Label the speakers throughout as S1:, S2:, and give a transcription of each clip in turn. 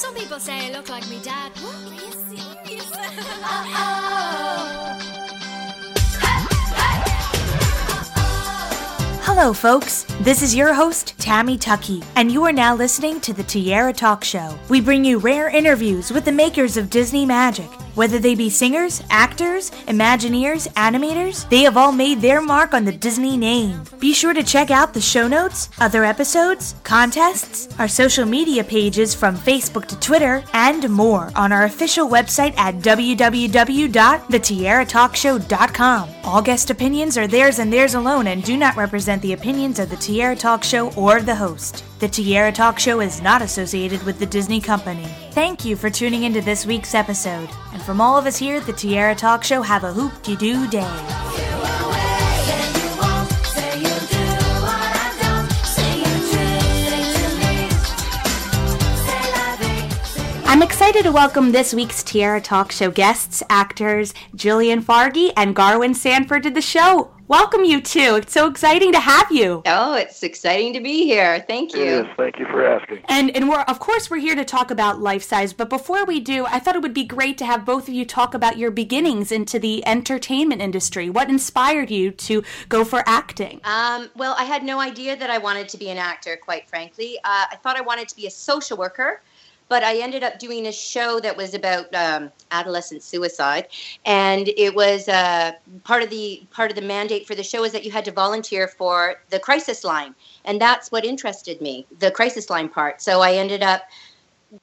S1: Some people say I look like me dad. What? Are you serious?
S2: Hello, folks. This is your host, Tammy Tuckey, and you are now listening to the Tierra Talk Show. We bring you rare interviews with the makers of Disney Magic. Whether they be singers, actors, Imagineers, animators, they have all made their mark on the Disney name. Be sure to check out the show notes, other episodes, contests, our social media pages from Facebook to Twitter, and more on our official website at www.thetierratalkshow.com. All guest opinions are theirs and theirs alone and do not represent the opinions of the Tierra Talk Show or the host. The Tierra Talk Show is not associated with the Disney Company. Thank you for tuning into this week's episode. And from all of us here at the Tierra Talk Show, have a hoop de doo day. I'm excited to welcome this week's Tierra Talk Show guests, actors Jillian Fargey and Garwin Sanford to the show. Welcome, you two. It's so exciting to have you.
S3: Oh, it's exciting to be here. Thank you.
S4: Yes, thank you for asking.
S2: And and we're of course we're here to talk about life size, but before we do, I thought it would be great to have both of you talk about your beginnings into the entertainment industry. What inspired you to go for acting?
S3: Um, well, I had no idea that I wanted to be an actor, quite frankly. Uh, I thought I wanted to be a social worker but I ended up doing a show that was about um, adolescent suicide, and it was uh, part of the part of the mandate for the show is that you had to volunteer for the crisis line, and that's what interested me, the crisis line part. So I ended up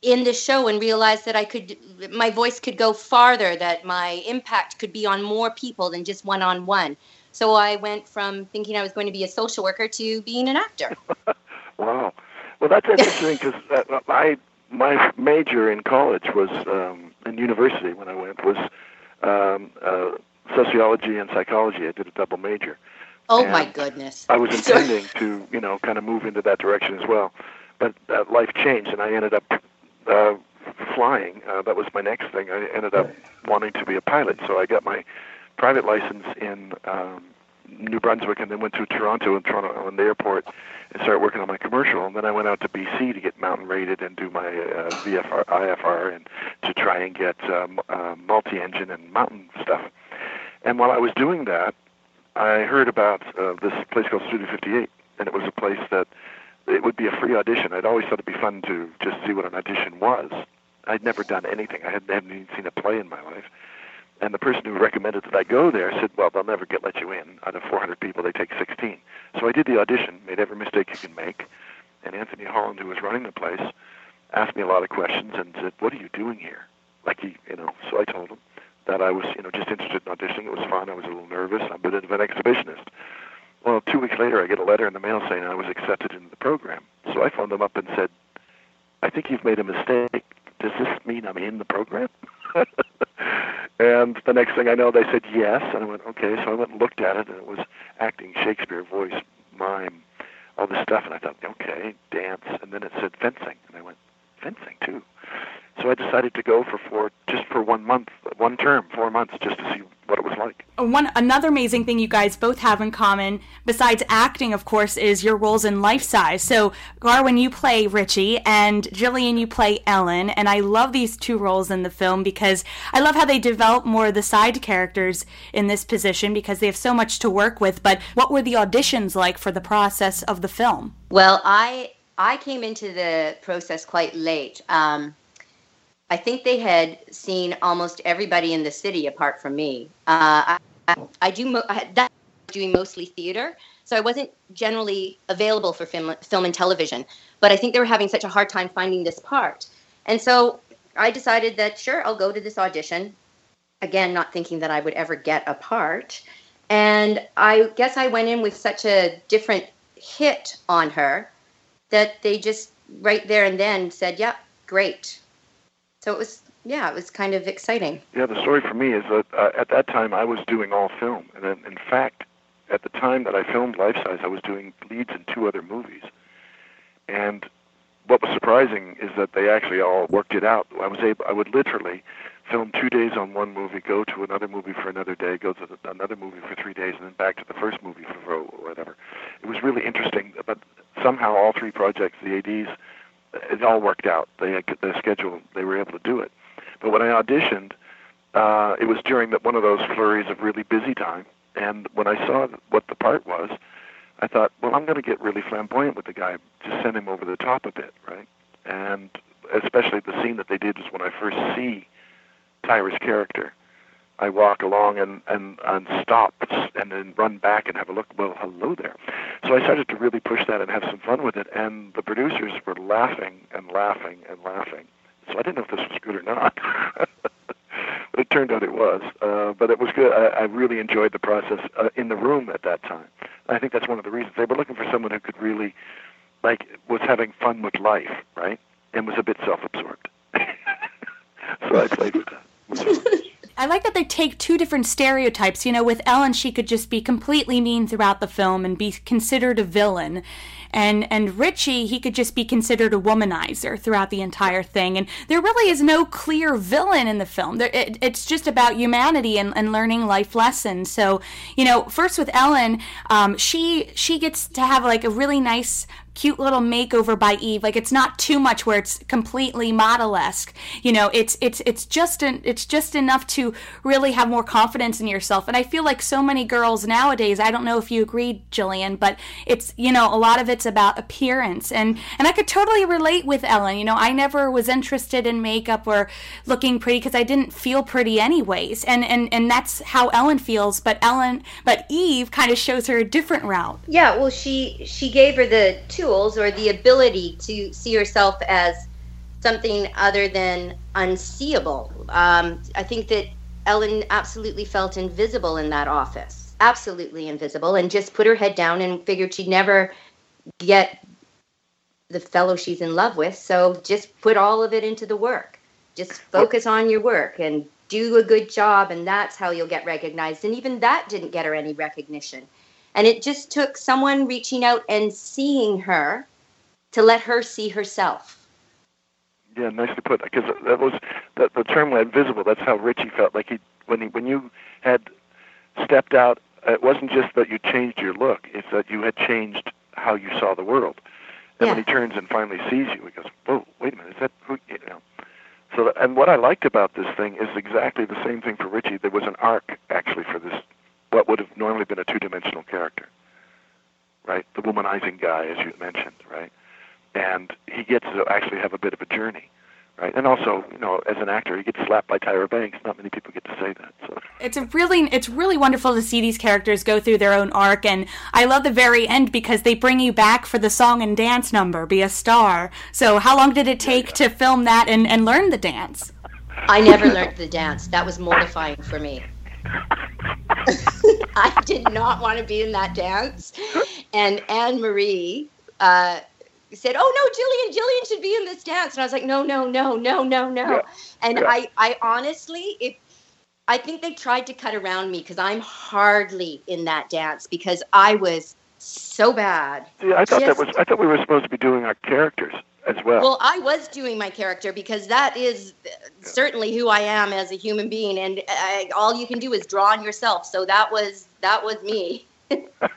S3: in the show and realized that I could, my voice could go farther, that my impact could be on more people than just one on one. So I went from thinking I was going to be a social worker to being an actor.
S4: wow. Well, that's interesting because uh, I my major in college was um, in university when I went was um, uh, sociology and psychology. I did a double major.
S3: Oh and my goodness!
S4: I was intending to, you know, kind of move into that direction as well, but uh, life changed, and I ended up uh, flying. Uh, that was my next thing. I ended up wanting to be a pilot, so I got my private license in um, New Brunswick, and then went to Toronto and Toronto on the airport and started working on my commercial. And then I went out to BC to get mountain rated and do my uh, VFR, IFR, and to try and get um, uh, multi-engine and mountain stuff. And while I was doing that, I heard about uh, this place called Studio 58, and it was a place that it would be a free audition. I'd always thought it'd be fun to just see what an audition was. I'd never done anything. I hadn't, hadn't even seen a play in my life. And the person who recommended that I go there said, "Well, they'll never get let you in. Out of 400 people, they take 16." So I did the audition, made every mistake you can make, and Anthony Holland, who was running the place, asked me a lot of questions and said, "What are you doing here?" Like he, you know. So I told him that I was, you know, just interested in auditioning. It was fun. I was a little nervous. I'm a bit of an exhibitionist. Well, two weeks later, I get a letter in the mail saying I was accepted into the program. So I phoned them up and said, "I think you've made a mistake. Does this mean I'm in the program?" and the next thing I know, they said yes, and I went okay. So I went and looked at it, and it was acting, Shakespeare, voice, mime, all this stuff, and I thought, okay, dance, and then it said fencing, and I went fencing too. So I decided to go for four, just for one month, one term, four months, just to see what it was like.
S2: One another amazing thing you guys both have in common, besides acting, of course, is your roles in Life Size. So Garwin, you play Richie, and Jillian, you play Ellen, and I love these two roles in the film because I love how they develop more of the side characters in this position because they have so much to work with. But what were the auditions like for the process of the film?
S3: Well, I I came into the process quite late. Um, I think they had seen almost everybody in the city apart from me. Uh, I, I, do mo- I, that doing mostly theater, so I wasn't generally available for film, film and television. But I think they were having such a hard time finding this part, and so I decided that sure, I'll go to this audition. Again, not thinking that I would ever get a part, and I guess I went in with such a different hit on her that they just right there and then said, "Yeah, great." So it was, yeah, it was kind of exciting.
S4: Yeah, the story for me is that uh, at that time I was doing all film, and then, in fact, at the time that I filmed Life Size, I was doing leads in two other movies. And what was surprising is that they actually all worked it out. I was able, I would literally film two days on one movie, go to another movie for another day, go to the, another movie for three days, and then back to the first movie for, for whatever. It was really interesting, but somehow all three projects, the ads it all worked out. They the schedule; they were able to do it. But when I auditioned, uh, it was during the, one of those flurries of really busy time. And when I saw what the part was, I thought, well, I'm going to get really flamboyant with the guy, just send him over the top a bit, right? And especially the scene that they did was when I first see Tyra's character. I walk along and, and, and stop and then run back and have a look. Well, hello there. So I started to really push that and have some fun with it. And the producers were laughing and laughing and laughing. So I didn't know if this was good or not. but it turned out it was. Uh, but it was good. I, I really enjoyed the process uh, in the room at that time. I think that's one of the reasons they were looking for someone who could really, like, was having fun with life, right, and was a bit self-absorbed. so I played with that.
S5: I like that they take two different stereotypes. You know, with Ellen, she could just be completely mean throughout the film and be considered a villain. And and Richie, he could just be considered a womanizer throughout the entire thing. And there really is no clear villain in the film. There, it, it's just about humanity and, and learning life lessons. So, you know, first with Ellen, um, she she gets to have like a really nice cute little makeover by Eve. Like it's not too much where it's completely model-esque. You know, it's it's it's just an, it's just enough to really have more confidence in yourself. And I feel like so many girls nowadays, I don't know if you agree, Jillian, but it's you know, a lot of it's about appearance. And and I could totally relate with Ellen. You know, I never was interested in makeup or looking pretty because I didn't feel pretty anyways. And and and that's how Ellen feels, but Ellen but Eve kind of shows her a different route.
S3: Yeah, well she she gave her the two tools or the ability to see yourself as something other than unseeable. Um, I think that Ellen absolutely felt invisible in that office, absolutely invisible, and just put her head down and figured she'd never get the fellow she's in love with. So just put all of it into the work. Just focus on your work and do a good job, and that's how you'll get recognized. And even that didn't get her any recognition. And it just took someone reaching out and seeing her to let her see herself.
S4: Yeah, nicely put. Because that was the, the term "invisible." That's how Richie felt. Like he, when he, when you had stepped out, it wasn't just that you changed your look; it's that you had changed how you saw the world. And yeah. when he turns and finally sees you, he goes, "Whoa, wait a minute! Is that who?" You know. So, and what I liked about this thing is exactly the same thing for Richie. There was an arc actually for this what would have normally been a two-dimensional character, right? The womanizing guy, as you mentioned, right? And he gets to actually have a bit of a journey, right? And also, you know, as an actor, he gets slapped by Tyra Banks. Not many people get to say that. So
S5: it's a really, it's really wonderful to see these characters go through their own arc, and I love the very end because they bring you back for the song and dance number, "Be a Star." So, how long did it take yeah, yeah. to film that and, and learn the dance?
S3: I never learned the dance. That was mortifying for me. I did not want to be in that dance. And Anne Marie uh, said, "Oh no, Jillian, Jillian should be in this dance." And I was like, "No, no, no, no, no, no." Yeah. And yeah. I, I honestly, if I think they tried to cut around me because I'm hardly in that dance because I was so bad.
S4: See, I thought Just, that was. I thought we were supposed to be doing our characters as well.
S3: Well, I was doing my character because that is certainly who I am as a human being, and I, all you can do is draw on yourself. So that was that was me.
S4: uh,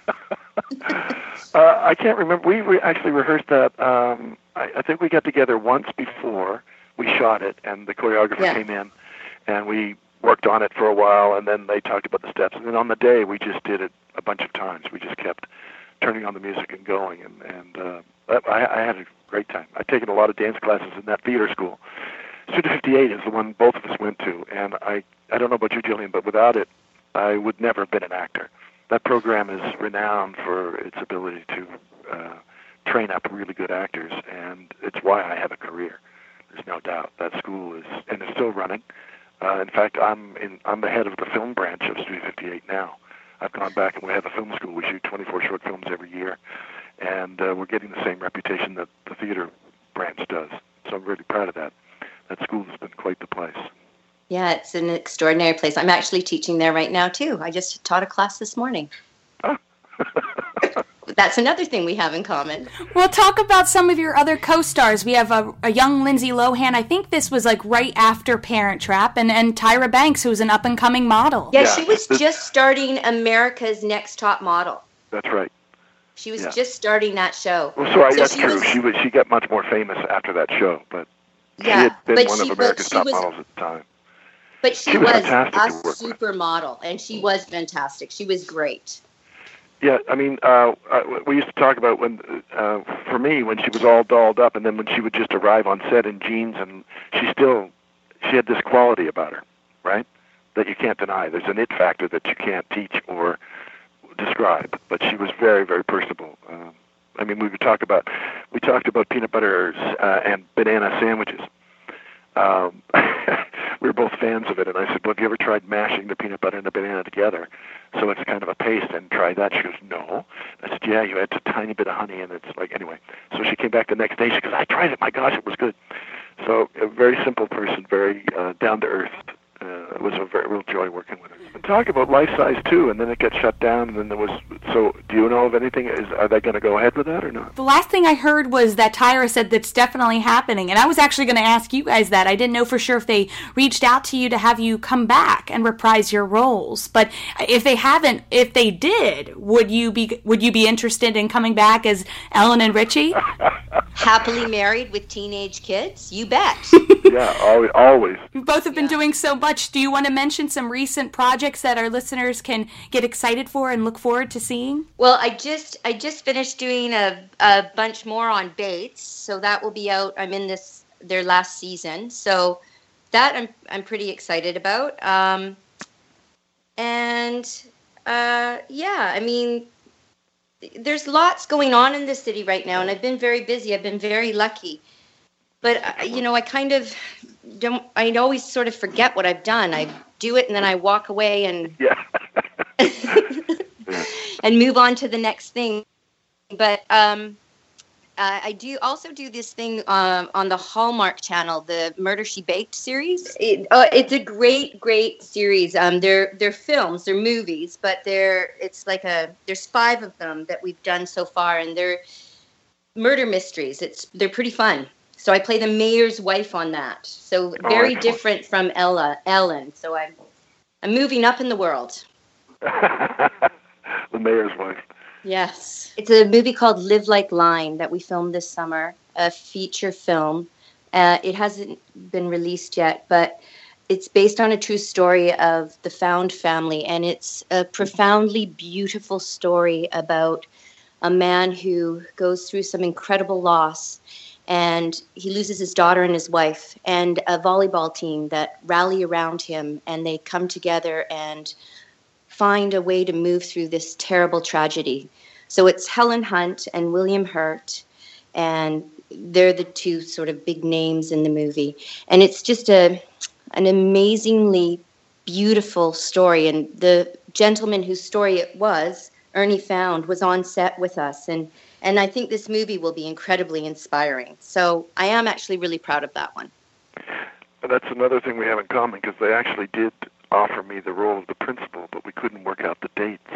S4: I can't remember. We re- actually rehearsed that. Um, I, I think we got together once before we shot it, and the choreographer yeah. came in, and we worked on it for a while, and then they talked about the steps, and then on the day we just did it a bunch of times. We just kept turning on the music and going, and and uh, I, I had a great time. I've taken a lot of dance classes in that theater school. Studio 58 is the one both of us went to, and I I don't know about you, Jillian, but without it, I would never have been an actor. That program is renowned for its ability to uh, train up really good actors, and it's why I have a career. There's no doubt that school is and it's still running. Uh, in fact, I'm in I'm the head of the film branch of Studio 58 now. I've gone back and we have a film school. We shoot 24 short films every year, and uh, we're getting the same reputation that the theater branch does. So I'm really proud of that. That school has been quite the place.
S3: Yeah, it's an extraordinary place. I'm actually teaching there right now too. I just taught a class this morning. Oh. That's another thing we have in common.
S5: Well, talk about some of your other co-stars. We have a, a, young Lindsay Lohan. I think this was like right after Parent Trap, and, and Tyra Banks, who's an up-and-coming model.
S3: Yeah, yeah she was just starting America's Next Top Model.
S4: That's right
S3: She was
S4: Yeah.
S3: just starting that show.
S4: Well, sorry,
S3: So
S4: that's
S3: she
S4: true.
S3: was-
S4: she was she got much more famous after that show, but she had been
S3: but
S4: one
S3: she,
S4: of America's top
S3: was,
S4: models at the time.
S3: but she,
S4: she was
S3: was, a supermodel, and she was fantastic. She was great.
S4: Yeah, I mean, uh, uh, we used to talk about when, uh, for me, when she was all dolled up, and then when she would just arrive on set in jeans, and she still, she had this quality about her, right? That you can't deny. There's an it factor that you can't teach or describe. But she was very, very personable. Um, I mean, we would talk about, we talked about peanut butter uh, and banana sandwiches. Um, we were both fans of it, and I said, "Well, have you ever tried mashing the peanut butter and the banana together, so it's kind of a paste, and try that?" She goes, "No." I said, "Yeah, you add a tiny bit of honey, and it's like anyway." So she came back the next day. She goes, "I tried it. My gosh, it was good." So a very simple person, very uh, down to earth. Uh, it was a very real joy working with her. And talk about life size too, and then it got shut down, and then there was. So, do you know of anything? Is are they going to go ahead with that or not?
S5: The last thing I heard was that Tyra said that's definitely happening. And I was actually going to ask you guys that. I didn't know for sure if they reached out to you to have you come back and reprise your roles. But if they haven't, if they did, would you be would you be interested in coming back as Ellen and Richie?
S3: Happily married with teenage kids? You bet.
S4: yeah, always. always.
S5: You both have been doing so much. Do you want to mention some recent projects that our listeners can get excited for and look forward to seeing?
S3: Well, I just I just finished doing a, a bunch more on Bates, so that will be out. I'm in this their last season, so that I'm I'm pretty excited about. Um, and uh, yeah, I mean, there's lots going on in the city right now, and I've been very busy. I've been very lucky, but uh, you know, I kind of don't. I always sort of forget what I've done. I do it, and then I walk away and
S4: Yeah.
S3: and move on to the next thing. But um, uh, I do also do this thing um, on the Hallmark Channel, the Murder She Baked series. It, uh, it's a great, great series. Um, they're they're films, they're movies, but they're it's like a there's five of them that we've done so far, and they're murder mysteries. It's they're pretty fun. So I play the mayor's wife on that. So very
S4: excellent.
S3: different from Ella Ellen. So I'm I'm moving up in the world.
S4: the mayor's wife.
S3: Yes. It's a movie called Live Like Line that we filmed this summer, a feature film. Uh, it hasn't been released yet, but it's based on a true story of the found family, and it's a profoundly beautiful story about a man who goes through some incredible loss and he loses his daughter and his wife and a volleyball team that rally around him and they come together and find a way to move through this terrible tragedy. So it's Helen Hunt and William Hurt, and they're the two sort of big names in the movie. And it's just a an amazingly beautiful story. And the gentleman whose story it was, Ernie Found, was on set with us. And and I think this movie will be incredibly inspiring. So I am actually really proud of that one.
S4: That's another thing we have in common because they actually did offer me the role of the principal, but we couldn't work out the dates.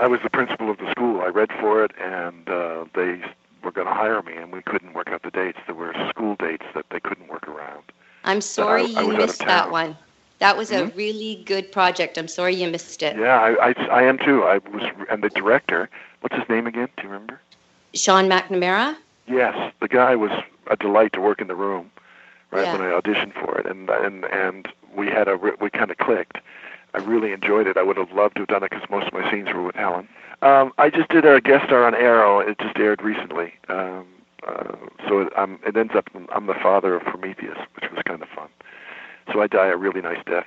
S4: I was the principal of the school. I read for it, and uh, they were going to hire me, and we couldn't work out the dates. There were school dates that they couldn't work around.
S3: I'm sorry
S4: I
S3: you
S4: of
S3: missed that one. That was a
S4: Hmm?
S3: really good project. I'm sorry you missed it.
S4: Yeah, I, I, I am too. I was, and the director, what's his name again? Do you remember?
S3: Sean McNamara?
S4: Yes, the guy was a delight to work in the room, right
S3: Yeah.
S4: when I auditioned for it, and and and we had a we kind of clicked. I really enjoyed it. I would have loved to have done it because most of my scenes were with Helen. Um, I just did a guest star on Arrow. It just aired recently. Um, uh, so it, um, it ends up I'm the father of Prometheus, which was kind of fun. So I die a really nice death.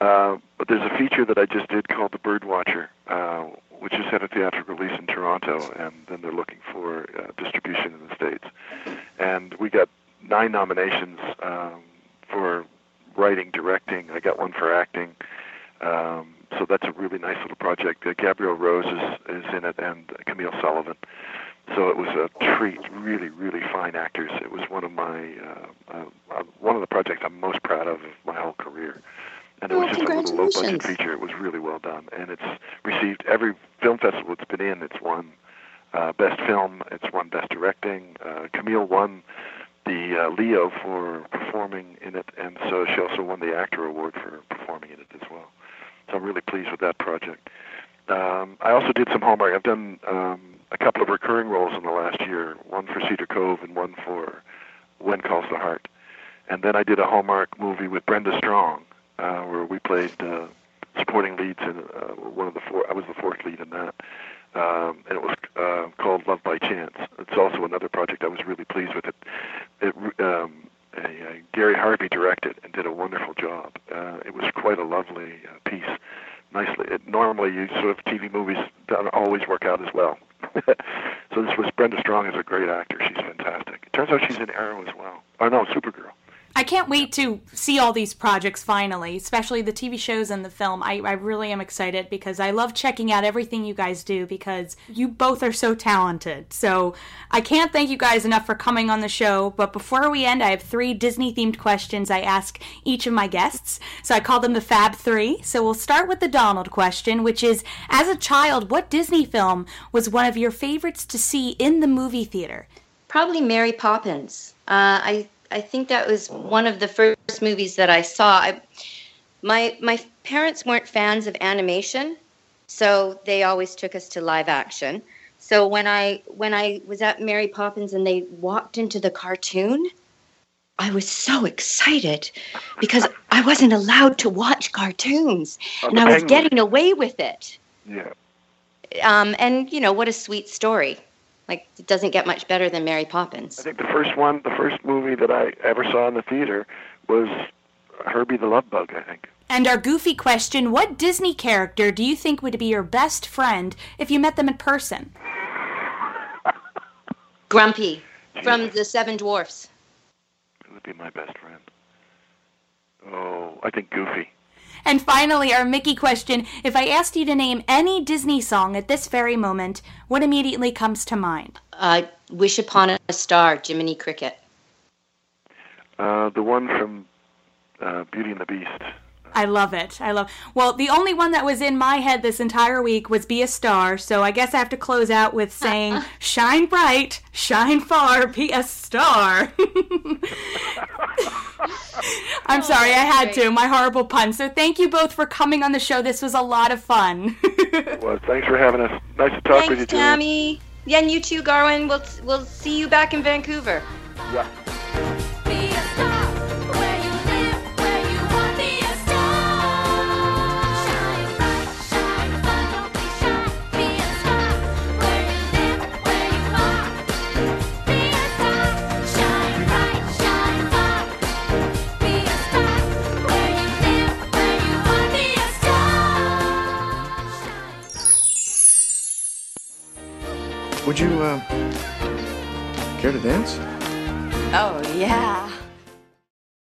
S4: Uh, but there's a feature that I just did called The Birdwatcher, uh, which just had a theatrical release in Toronto, and then they're looking for uh, distribution in the States. And we got nine nominations um, for writing, directing. I got one for acting. Um, so that's a really nice little project. Uh, Gabrielle Rose is, is in it, and Camille Sullivan. So it was a treat. Really, really fine actors. It was one of my uh, uh, uh, one of the projects I'm most proud of of my whole career. And it
S3: Oh,
S4: was just a little low budget feature. It was really well done, and it's received every film festival it's been in. It's won uh, best film. It's won best directing. Uh, Camille won the uh, Leo for performing in it, and so she also won the actor award for performing in it as well. So I'm really pleased with that project. um, I also did some Hallmark. I've done um, a couple of recurring roles in the last year, one for Cedar Cove and one for When Calls the Heart. And then I did a Hallmark movie with Brenda Strong, uh, where we played uh, supporting leads in uh, one of the four. I was the fourth lead in that, um, and it was uh, called Love by Chance. It's also another project I was really pleased with. It, it um, a, a Gary Harvey directed and did a wonderful job. Uh, it was quite a lovely uh, piece. Nicely, it, normally you sort of TV movies don't always work out as well. so this was Brenda Strong is a great actor. She's fantastic. It turns out she's in Arrow as well. Oh no, Supergirl.
S5: I wait to see all these projects finally, especially the TV shows and the film. I, I really am excited because I love checking out everything you guys do because you both are so talented. So I can't thank you guys enough for coming on the show. But before we end, I have three Disney themed questions I ask each of my guests. So I call them the Fab Three. So we'll start with the Donald question, which is As a child, what Disney film was one of your favorites to see in the movie theater?
S3: Probably Mary Poppins. Uh, I I think that was one of the first movies that I saw. I, my my parents weren't fans of animation, so they always took us to live action. So when I when I was at Mary Poppins and they walked into the cartoon, I was so excited because I wasn't allowed to watch cartoons,
S4: Oh,
S3: and I was getting away with it.
S4: Yeah.
S3: Um, and you know what a sweet story! Like it doesn't get much better than Mary Poppins.
S4: I think the first one, the first movie that I ever saw in the theater was Herbie the Love Bug. I think.
S5: And our goofy question What Disney character do you think would be your best friend if you met them in person?
S3: Grumpy from the Seven Dwarfs.
S4: It would be my best friend. Oh, I think Goofy.
S5: And finally, our Mickey question If I asked you to name any Disney song at this very moment, what immediately comes to mind?
S3: Uh, Wish Upon a Star, Jiminy Cricket.
S4: Uh, the one from uh, Beauty and the Beast.
S5: I love it. I love. Well, the only one that was in my head this entire week was "Be a Star," so I guess I have to close out with saying "Shine bright, shine far, be a star." I'm oh, sorry, I had to. My horrible pun. So thank you both for coming on the show. This was a lot of fun.
S4: Well, thanks for having us. Nice to talk with you,
S3: Thanks,
S4: Julie.
S3: Tammy. Yeah, and you too, Garwin. We'll we'll see you back in Vancouver.
S4: Yeah.
S6: Would you, uh, care to dance?
S1: Oh yeah.